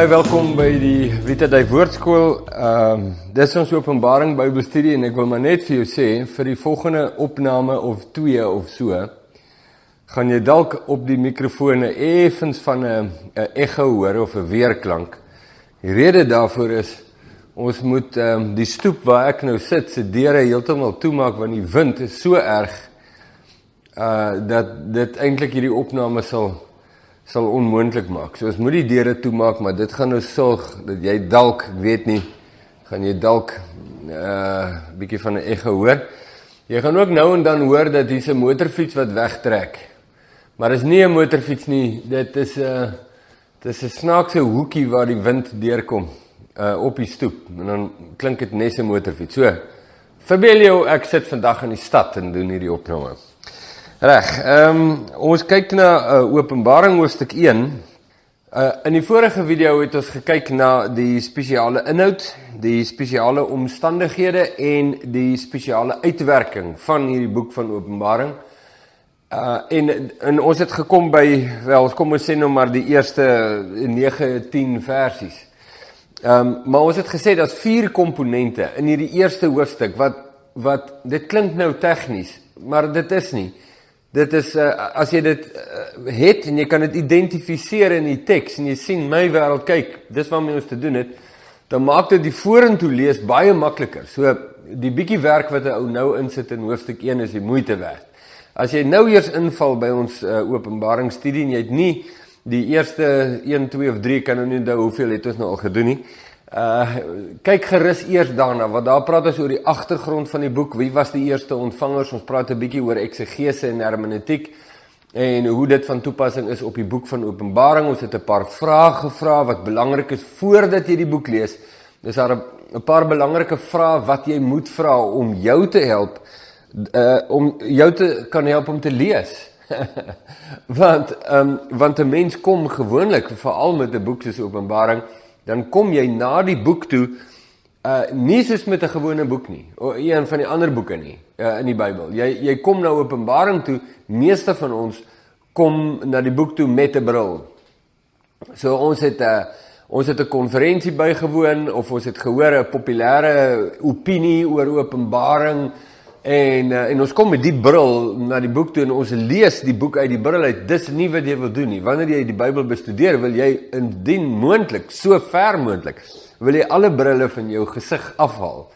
Baie welkom by die Vita Dei Woordskool. Ehm um, dis ons Openbaring Bybelstudie en ek wil maar net vir jou sê vir die volgende opname of twee of so gaan jy dalk op die mikrofone effens van 'n 'n ekko hoor of 'n weerklank. Die rede daarvoor is ons moet ehm um, die stoep waar ek nou sit se deure heeltemal toemaak want die wind is so erg uh dat dit eintlik hierdie opname sal sal onmoontlik maak. So ons moet die deure toemaak, maar dit gaan nou sorg dat jy dalk, ek weet nie, gaan jy dalk 'n uh, bietjie van 'n ekko hoor. Jy gaan ook nou en dan hoor dat hier's 'n motorfiets wat wegtrek. Maar is nie 'n motorfiets nie, dit is 'n uh, dit is 'n snaakse hoekie waar die wind deurkom uh op die stoep en dan klink dit nes 'n motorfiets. So, verbeel jou ek sit vandag in die stad en doen hierdie opname. Reg. Ehm um, ons kyk na uh, Openbaring hoofstuk 1. Uh in die vorige video het ons gekyk na die spesiale inhoud, die spesiale omstandighede en die spesiale uitwerking van hierdie boek van Openbaring. Uh en en ons het gekom by wel, kom ons sê nou maar die eerste 9 10 versies. Ehm um, maar ons het gesê daar's vier komponente in hierdie eerste hoofstuk wat wat dit klink nou tegnies, maar dit is nie. Dit is uh, as jy dit uh, het en jy kan dit identifiseer in die teks en jy sien my wêreld kyk, dis waarmee ons te doen het, dan maak dit die vorentoe lees baie makliker. So die bietjie werk wat 'n ou nou insit in hoofstuk 1 is die moeite werd. As jy nou eers inval by ons uh, Openbaring studie en jy het nie die eerste 1, 2 of 3 kan nou nie onthou hoeveel het ons nou al gedoen nie. Uh kyk gerus eers daarna want daar praat ons oor die agtergrond van die boek. Wie was die eerste ontvangers? Ons praat 'n bietjie oor eksegese en hermeneutiek en hoe dit van toepassing is op die boek van Openbaring. Ons het 'n paar vrae gevra wat belangrik is voordat jy die boek lees. Dis daar 'n paar belangrike vrae wat jy moet vra om jou te help uh om jou te kan help om te lees. want ehm um, want 'n mens kom gewoonlik veral met 'n boek soos Openbaring dan kom jy na die boek toe uh nie soos met 'n gewone boek nie of een van die ander boeke nie uh, in die Bybel. Jy jy kom na Openbaring toe, meeste van ons kom na die boek toe met 'n bril. So ons het 'n uh, ons het 'n konferensie bygewoon of ons het gehoor 'n populêre opinie oor Openbaring En uh, en ons kom met die bril na die boek toe en ons lees die boek uit die bril uit. Dis nie wat jy wil doen nie. Wanneer jy die Bybel bestudeer, wil jy indien moontlik, so ver moontlik, wil jy alle brille van jou gesig afhaal.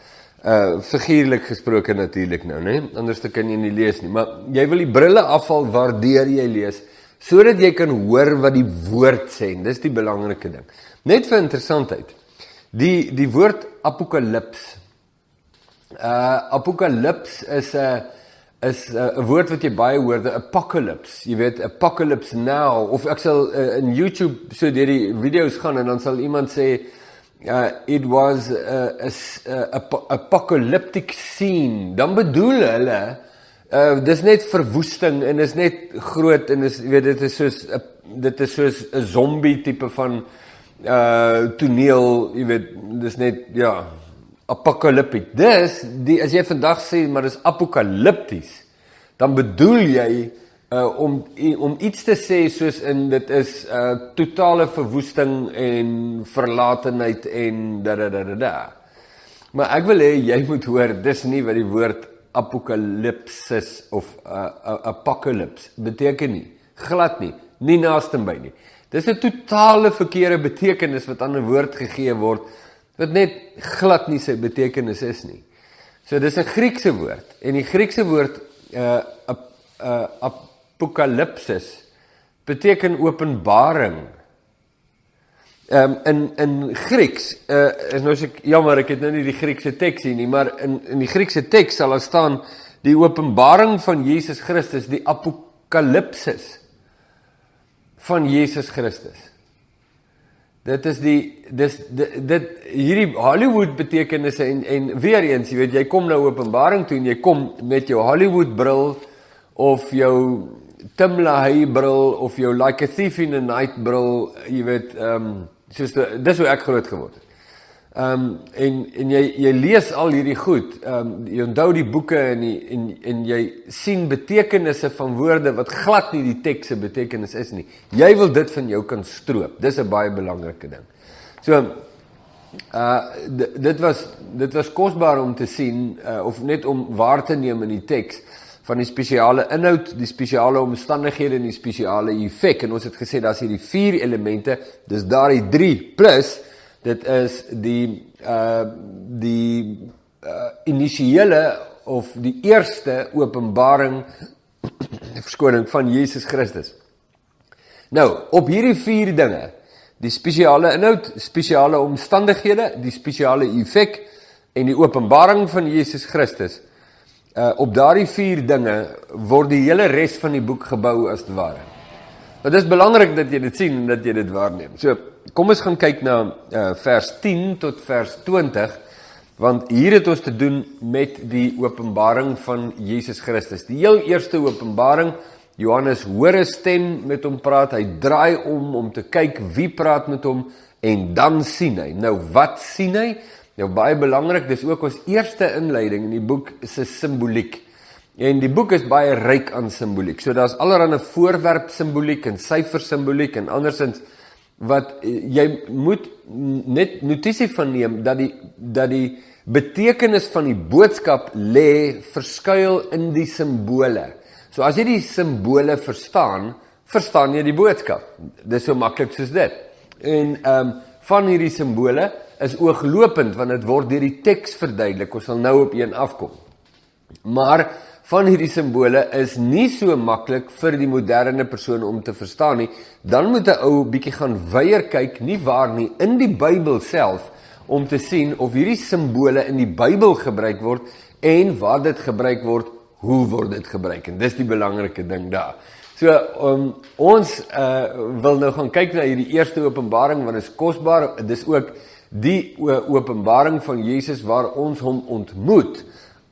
Uh figuurlik gesproke natuurlik nou, né? Anders dan kan jy nie lees nie, maar jy wil die brille afhaal waardeur jy lees sodat jy kan hoor wat die woord sê. Dis die belangrike ding. Net vir interessantheid. Die die woord apokalips Uh apokalips is 'n uh, is 'n uh, woord wat jy baie hoor, the apocalypse. Jy weet apocalypse now of ek sal uh, in YouTube so deur die video's gaan en dan sal iemand sê uh it was a, a, a apocalyptic scene. Dan bedoel hulle uh dis net verwoesting en is net groot en is jy weet dit is soos 'n dit is soos 'n zombie tipe van uh toneel, jy weet dis net ja, apokalipties. Dis die as jy vandag sê maar dis apokalipties, dan bedoel jy uh om om iets te sê soos in dit is 'n uh, totale verwoesting en verlatenheid en da da da da. da. Maar ek wil hê jy moet hoor dis nie wat die woord apokalipsis of uh, uh, apocalypse beteken nie. Glad nie, nie naaste by nie. Dis 'n totale verkeerde betekenis wat aan 'n woord gegee word wat net glad nie sy betekenis is nie. So dis 'n Griekse woord en die Griekse woord uh uh apokalipsis beteken openbaring. Ehm um, in in Grieks uh is nou ek jammer ek het nou nie die Griekse teks hier nie, maar in in die Griekse teks sal daar staan die openbaring van Jesus Christus, die apokalipsis van Jesus Christus. Dit is die dis dit, dit hierdie Hollywood betekenisse en en weer eens, jy weet, jy kom nou Openbaring toe en jy kom met jou Hollywood bril of jou Tim LaHaye bril of jou Like a Thief in the Night bril, jy weet, ehm um, soos die, dis hoe ek groot geword het. Ehm um, en en jy jy lees al hierdie goed. Ehm um, jy onthou die boeke en die, en en jy sien betekenisse van woorde wat glad nie die teks se betekenis is nie. Jy wil dit van jou kan stroop. Dis 'n baie belangrike ding. So uh dit was dit was kosbaar om te sien uh, of net om waar te neem in die teks van die spesiale inhoud, die spesiale omstandighede en die spesiale effek. En ons het gesê daar's hierdie vier elemente. Dis daardie 3 plus dit is die uh die uh initiële of die eerste openbaring verskoning van Jesus Christus. Nou, op hierdie vier dinge, die spesiale inhoud, spesiale omstandighede, die spesiale effek en die openbaring van Jesus Christus uh op daardie vier dinge word die hele res van die boek gebou as te ware. Maar dit is belangrik dat jy dit sien en dat jy dit waarneem. So, kom ons gaan kyk na uh vers 10 tot vers 20 want hier het ons te doen met die openbaring van Jesus Christus. Die heel eerste openbaring Johannes hoor 'n stem met hom praat. Hy draai om om te kyk wie praat met hom en dan sien hy. Nou wat sien hy? Nou baie belangrik, dis ook ons eerste inleiding in die boek se simboliek. En die boek is baie ryk aan simboliek. So daar's allerlei voorwerp simboliek en syfer simboliek en andersins wat eh, jy moet net notisie van neem dat die dat die betekenis van die boodskap lê verskuil in die simbole. So as jy die simbole verstaan, verstaan jy die boodskap. Dis so maklik soos dit. En ehm um, van hierdie simbole is ooglopend want dit word deur die teks verduidelik. Ons sal nou op een afkom. Maar van hierdie simbole is nie so maklik vir die moderne persoon om te verstaan nie. Dan moet 'n ou bietjie gaan weier kyk, nie waar nie, in die Bybel self om te sien of hierdie simbole in die Bybel gebruik word en waar dit gebruik word, hoe word dit gebruik? En dis die belangrike ding daar. So um, ons uh, wil nou gaan kyk na hierdie eerste openbaring want dit is kosbaar. Dis ook die openbaring van Jesus waar ons hom ontmoet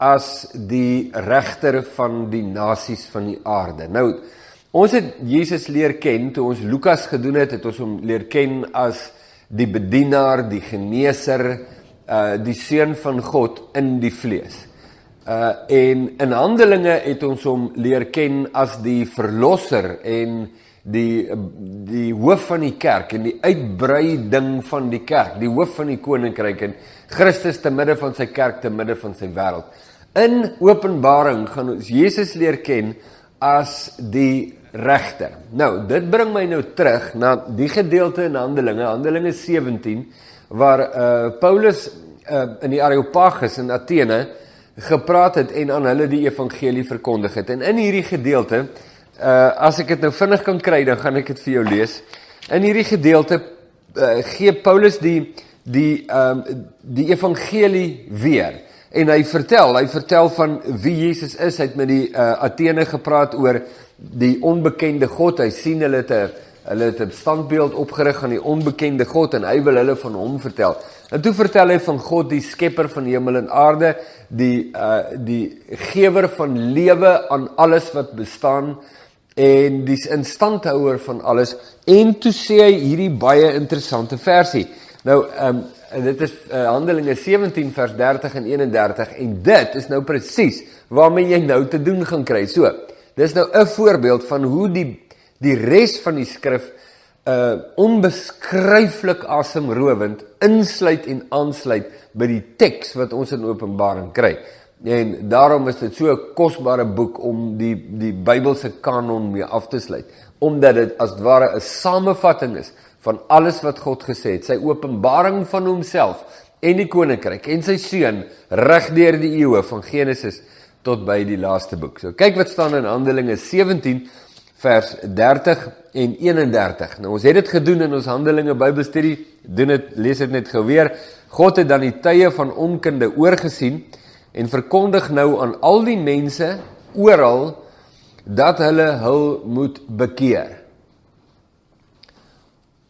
as die regter van die nasies van die aarde. Nou ons het Jesus leer ken toe ons Lukas gedoen het, het ons hom leer ken as die bedienaar, die geneeser, uh die seun van God in die vlees. Uh en in Handelinge het ons hom leer ken as die verlosser en die die hoof van die kerk en die uitbreiding van die kerk, die hoof van die koninkryk en Christus te midde van sy kerk te midde van sy wêreld. In Openbaring gaan ons Jesus leer ken as die regter. Nou, dit bring my nou terug na die gedeelte in Handelinge, Handelinge 17 waar uh Paulus uh in die Areopagus in Athene gepraat het en aan hulle die evangelie verkondig het. En in hierdie gedeelte Uh as ek dit nou vinnig kan kry, dan gaan ek dit vir jou lees. In hierdie gedeelte uh, gee Paulus die die ehm um, die evangelie weer. En hy vertel, hy vertel van wie Jesus is. Hy het met die uh, Athene gepraat oor die onbekende God. Hy sien hulle te hulle het 'n standbeeld opgerig aan die onbekende God en hy wil hulle van hom vertel. En toe vertel hy van God, die skepper van hemel en aarde, die uh die gewer van lewe aan alles wat bestaan en dis instandhouer van alles en toe sê hy hierdie baie interessante versie. Nou ehm um, dit is uh, Handelinge 17 vers 30 en 31 en dit is nou presies waarmee jy nou te doen gaan kry. So, dis nou 'n voorbeeld van hoe die die res van die skrif uh onbeskryflik asemrowend insluit en aansluit by die teks wat ons in Openbaring kry. En daarom is dit so 'n kosbare boek om die die Bybelse kanon mee af te sluit, omdat dit as ware 'n samevatting is van alles wat God gesê het, sy openbaring van homself en die koninkryk en sy seun regdeur die eeue van Genesis tot by die laaste boek. So kyk wat staan in Handelinge 17 vers 30 en 31. Nou ons het dit gedoen in ons Handelinge Bybelstudie, doen dit lees dit net gou weer. God het dan die tye van onkunde oorgesien en verkondig nou aan al die mense oral dat hulle hul moet bekeer.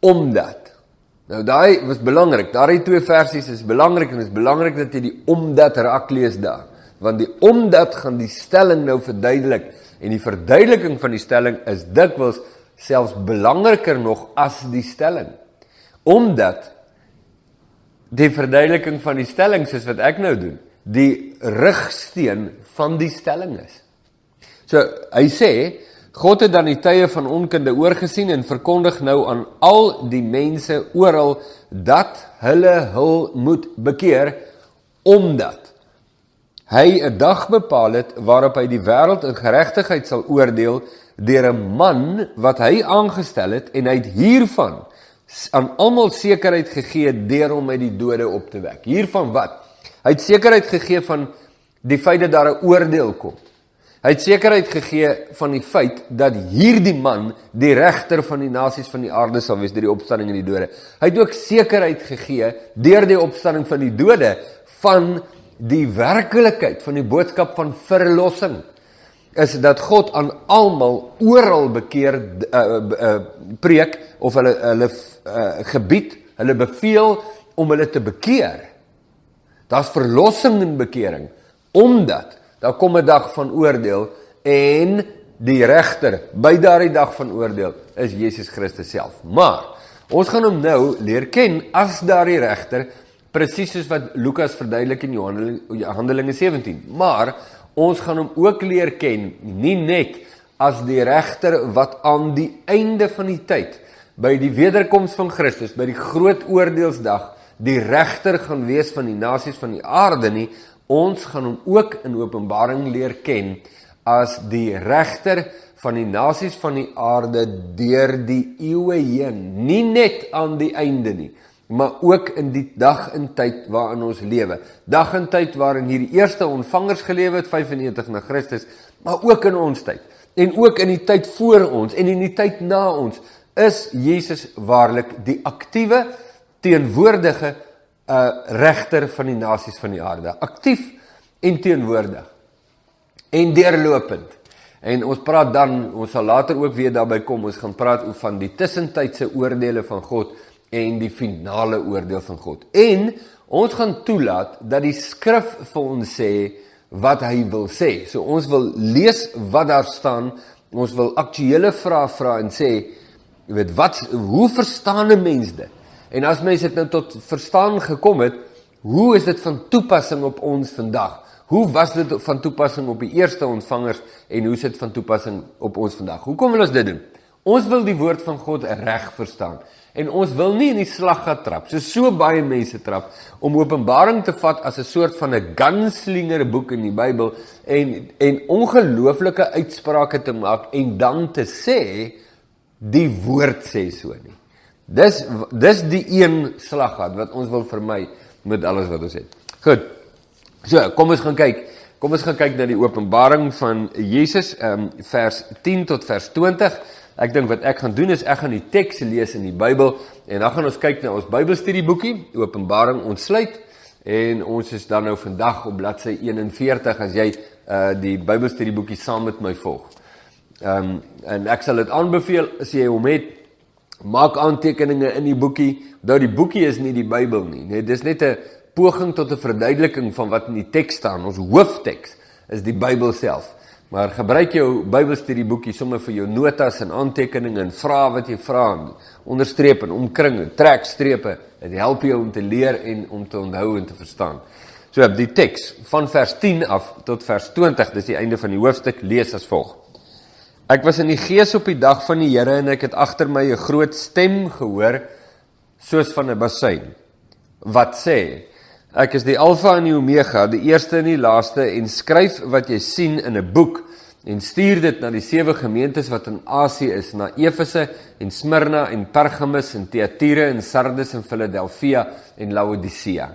Omdat Nou daai was belangrik. Daardie twee versies is belangrik en dit is belangrik dat jy die omdat raak lees daar. Want die omdat gaan die stelling nou verduidelik en die verduideliking van die stelling is dikwels selfs belangriker nog as die stelling. Omdat die verduideliking van die stelling soos wat ek nou doen, die rigsteen van die stelling is. So hy sê God het dan die tye van onkunde oorgesien en verkondig nou aan al die mense oral dat hulle hul moet bekeer omdat hy 'n dag bepaal het waarop hy die wêreld in geregtigheid sal oordeel deur 'n man wat hy aangestel het en hy het hiervan aan almal sekerheid gegee deur hom uit die dode op te wek. Hiervan wat? Hy het sekerheid gegee van die feit dat daar 'n oordeel kom. Hy het sekerheid gegee van die feit dat hierdie man die regter van die nasies van die aarde sal wees deur die opstanding in die dode. Hy het ook sekerheid gegee deur die opstanding van die dode van die werklikheid van die boodskap van verlossing is dat God aan almal oral bekeer uh, uh, preek of hulle hulle uh, gebied, hulle beveel om hulle te bekeer. Daar's verlossing en bekering omdat daar kom 'n dag van oordeel en die regter by daardie dag van oordeel is Jesus Christus self. Maar ons gaan hom nou leer ken as daardie regter presies soos wat Lukas verduidelik in Handelinge 17. Maar ons gaan hom ook leer ken nie net as die regter wat aan die einde van die tyd by die wederkoms van Christus by die groot oordeelsdag die regter gaan wees van die nasies van die aarde nie Ons gaan hom ook in Openbaring leer ken as die regter van die nasies van die aarde deur die eeue heen, nie net aan die einde nie, maar ook in die dag en tyd waarin ons lewe. Dag en tyd waarin hierdie eerste ontvangers gelewe het 95 na Christus, maar ook in ons tyd en ook in die tyd voor ons en in die tyd na ons is Jesus waarlik die aktiewe teenwoordige uh regter van die nasies van die aarde, aktief en teenwoordig en deurlopend. En ons praat dan, ons sal later ook weer daarby kom, ons gaan praat oor van die tussentydse oordeele van God en die finale oordeel van God. En ons gaan toelaat dat die skrif vir ons sê wat hy wil sê. So ons wil lees wat daar staan. Ons wil aktuelle vrae vra en sê, jy weet, wat hoe verstaan 'n mens dit? En as mense dit nou tot verstaan gekom het, hoe is dit van toepassing op ons vandag? Hoe was dit van toepassing op die eerste ontvangers en hoe is dit van toepassing op ons vandag? Hoekom wil ons dit doen? Ons wil die woord van God reg verstaan en ons wil nie in die slaggat trap soos so baie mense trap om Openbaring te vat as 'n soort van 'n gunslinger boek in die Bybel en en ongelooflike uitsprake te maak en dan te sê die woord sê so nie. Dis dis die een slaggat wat ons wil vermy met alles wat ons het. Goed. So, kom ons gaan kyk. Kom ons gaan kyk na die openbaring van Jesus, ehm um, vers 10 tot vers 20. Ek dink wat ek gaan doen is ek gaan die teks lees in die Bybel en dan gaan ons kyk na ons Bybelstudieboekie, Openbaring ontsluit en ons is dan nou vandag op bladsy 41 as jy uh die Bybelstudieboekie saam met my volg. Ehm um, en ek sal dit aanbeveel as jy hom het maak aantekeninge in die boekie. Onthou die boekie is nie die Bybel nie, nee, dis net 'n poging tot 'n verduideliking van wat in die teks staan. Ons hoofteks is die Bybel self. Maar gebruik jou Bybelstudie boekie sommer vir jou notas en aantekeninge en vrae wat jy vra, onderstreep en omkring en trek strepe. Dit help jou om te leer en om te onthou en te verstaan. So die teks van vers 10 af tot vers 20, dis die einde van die hoofstuk, lees as volg. Ek was in die gees op die dag van die Here en ek het agter my 'n groot stem gehoor soos van 'n bassein wat sê: Ek is die Alfa en die Omega, die eerste en die laaste en skryf wat jy sien in 'n boek en stuur dit na die sewe gemeentes wat in Asië is, na Efese en Smyrna en Pergamus en Thyatira en Sardes en Philadelphia en Laodicea.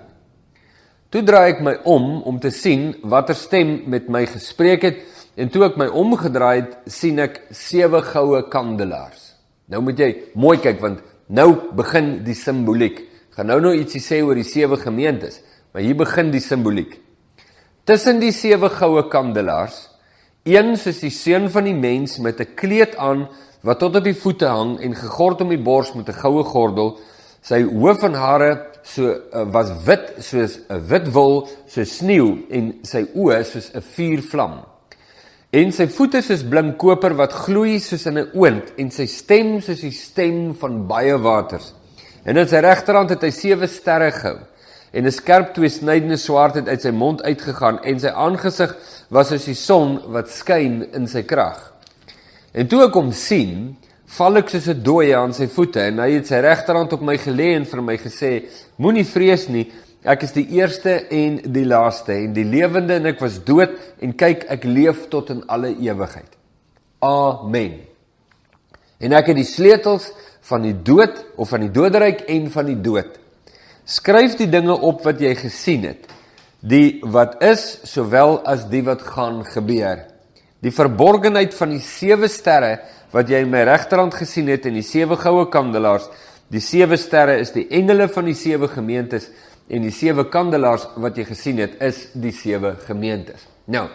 Toe draai ek my om om te sien watter stem met my gespreek het En toe ek my omgedraai het, sien ek sewe goue kandelaars. Nou moet jy mooi kyk want nou begin die simboliek. Gaan nou nou ietsie sê oor die sewe gemeentes, maar hier begin die simboliek. Tussen die sewe goue kandelaars, een soos die seun van die mens met 'n kleed aan wat tot op die voete hang en gegord om die bors met 'n goue gordel, sy hoof en hare so uh, was wit soos 'n wit wol, so sneeu en sy oë soos 'n vuurvlam en sy voete soos blink koper wat gloei soos in 'n oond en sy stem soos die stem van baie waters. En in sy regterhand het hy sewe sterre gehou. en 'n skerp tweesnydende swaard het uit sy mond uitgegaan en sy aangesig was soos die son wat skyn in sy krag. En toe ek hom sien, val ek soos 'n dooie aan sy voete en hy het sy regterhand op my gelê en vir my gesê: Moenie vrees nie, ek is die eerste en die laaste en die lewende en ek was dood en kyk ek leef tot in alle ewigheid. Amen. En ek het die sleutels van die dood of van die doderyk en van die dood. Skryf die dinge op wat jy gesien het, die wat is sowel as die wat gaan gebeur. Die verborgenheid van die sewe sterre wat jy in my regterhand gesien het en die sewe goue kandelaars. Die sewe sterre is die engele van die sewe gemeentes en die sewe kandelaars wat jy gesien het is die sewe gemeentes. Nou,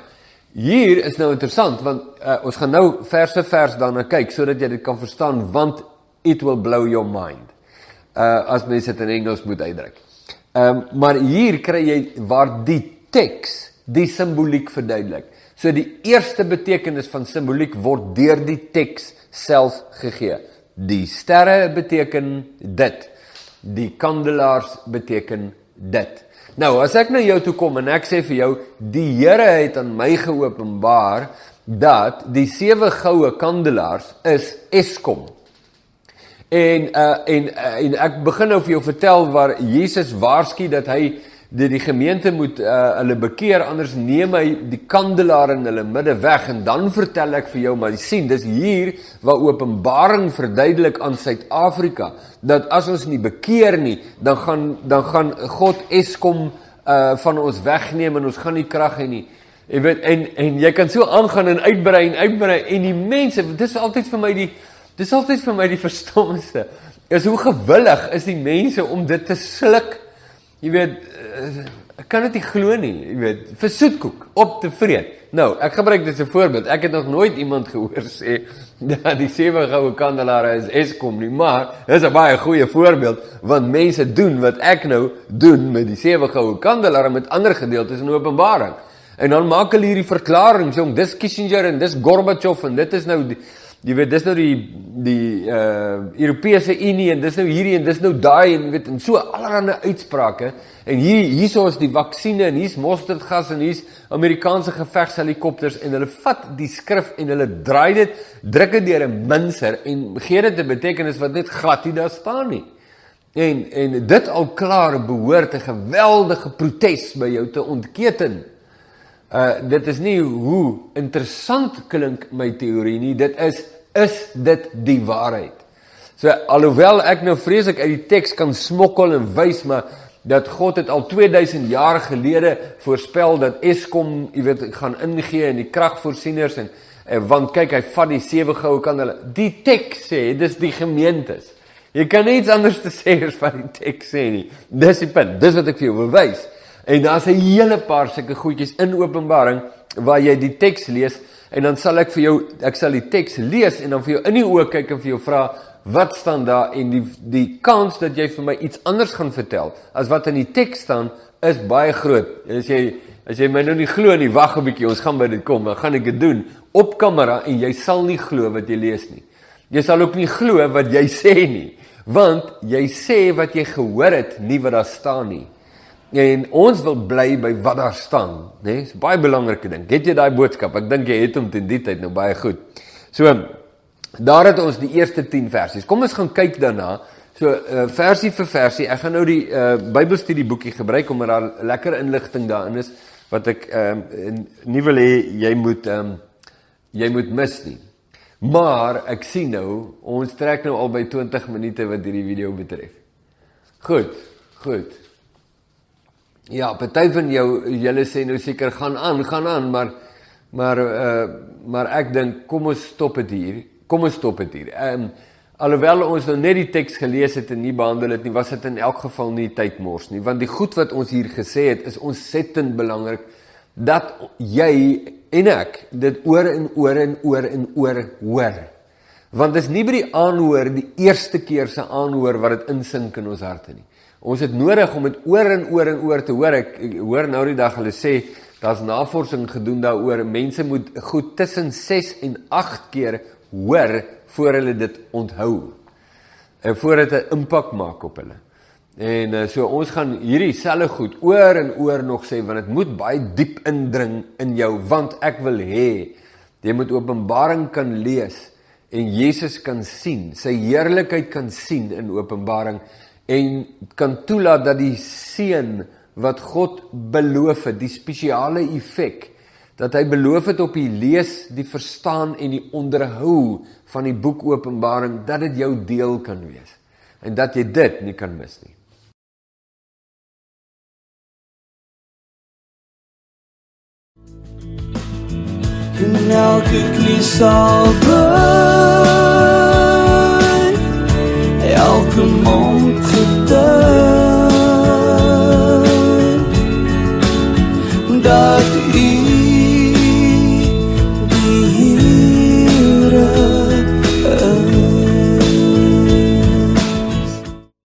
hier is nou interessant want uh, ons gaan nou vers vir vers daarna kyk sodat jy dit kan verstaan want it will blow your mind uh as mens dit in Engels moet uitdruk. Ehm um, maar hier kry jy waar die teks die simboliek verduidelik. So die eerste betekenis van simboliek word deur die teks self gegee. Die sterre beteken dit. Die kandelaars beteken dit. Nou, as ek na jou toe kom en ek sê vir jou die Here het aan my geopenbaar dat die sewe goue kandelaars is Eskom. En uh en uh, en ek begin nou vir jou vertel waar Jesus waarsku dat hy die, die gemeente moet uh hulle bekeer anders neem hy die kandelaar in hulle midde weg en dan vertel ek vir jou maar sien dis hier waar Openbaring verduidelik aan Suid-Afrika dat as ons nie bekeer nie dan gaan dan gaan God Eskom uh van ons wegneem en ons gaan nie krag hê nie. Jy weet en en jy kan so aangaan en uitbrei en uitbrei en die mense dis altyd vir my die Dis altyd vir my die verstommendste. Is hoe gewillig is die mense om dit te sluk. Jy weet, eh, ek kan dit nie glo nie, jy weet, vir soetkoek op te vreet. Nou, ek gebruik dit as 'n voorbeeld. Ek het nog nooit iemand gehoor sê dat die sewe goue kandelare is Eskom nie, maar dis 'n baie goeie voorbeeld want mense doen wat ek nou doen met die sewe goue kandelare met ander gedeeltes in Openbaring. En dan maak hulle hierdie verklaring, jong, dis Kissinger en dis Gorbachev en dit is nou die, Jy weet dis nou die die uh Europese Unie en dis nou hierdie en dis nou daai en weet en so allerlei uitsprake en hier hierso is die vaksines en hier's mosterdgas en hier's Amerikaanse gevegshelikopters en hulle vat die skrif en hulle draai dit druk dit deur 'n minser en gee dit 'n betekenis wat net glad nie daar staan nie. En en dit al klaar behoort 'n geweldige protes by jou te ontketen. Uh dit is nie hoe interessant klink my teorie nie, dit is is dit die waarheid. So alhoewel ek nou vreeslik uit die teks kan smokkel en wys maar dat God het al 2000 jaar gelede voorspel dat Eskom, jy weet, gaan ingee in die kragvoorsieners en, en want kyk hy vat die sewe goue kan hulle die teks sê dis die gemeentes. Jy kan niks anders te sê as wat die teks sê nie. Dis die punt. Dis wat ek vir jou wil wys. En daar's 'n hele paar sulke goedjies in Openbaring waar jy die teks lees en dan sal ek vir jou ek sal die teks lees en dan vir jou in die oë kyk en vir jou vra wat staan daar en die die kans dat jy vir my iets anders gaan vertel as wat in die teks staan is baie groot. En as jy as jy my nou nie glo nie, wag 'n bietjie, ons gaan by dit kom. Dan gaan ek dit doen op kamera en jy sal nie glo wat jy lees nie. Jy sal ook nie glo wat jy sê nie, want jy sê wat jy gehoor het, nie wat daar staan nie. En ons wil bly by wat daar staan, né? Dis baie belangrike ding. Het jy daai boodskap? Ek dink jy het hom teen die tyd nou baie goed. So daar het ons die eerste 10 versies. Kom ons gaan kyk daarna. So uh, versie vir versie. Ek gaan nou die uh, Bybelstudie boekie gebruik om daar lekker inligting daarin is wat ek ehm um, nie wil hê jy moet ehm um, jy moet mis nie. Maar ek sien nou ons trek nou al by 20 minute wat hierdie video betref. Goed. Goed. Ja, party van jou julle sê nou seker gaan aan, gaan aan, maar maar uh maar ek dink kom ons stop dit hier. Kom ons stop dit hier. Ehm um, alhoewel ons nou net die teks gelees het en nie behandel het nie, was dit in elk geval nie tyd mors nie, want die goed wat ons hier gesê het is ontsettend belangrik dat jy en ek dit oor en oor en oor en oor hoor. Want dit is nie by die aanhoor die eerste keer se aanhoor wat dit insink in ons harte nie. Ons het nodig om dit oor en oor en oor te hoor. Ek, ek hoor nou die dag hulle sê daar's navorsing gedoen daaroor. Mense moet goed tussen 6 en 8 keer hoor voor hulle dit onthou. En voor dit 'n impak maak op hulle. En uh, so ons gaan hierdie selfe goed oor en oor nog sê want dit moet baie diep indring in jou want ek wil hê jy moet Openbaring kan lees en Jesus kan sien, sy heerlikheid kan sien in Openbaring en kan toelaat dat die seën wat God beloof het, die spesiale effek dat hy beloof het op die lees, die verstaan en die onderhou van die boek Openbaring dat dit jou deel kan wees en dat jy dit nie kan mis nie. En elke knie sal buig que montre-te.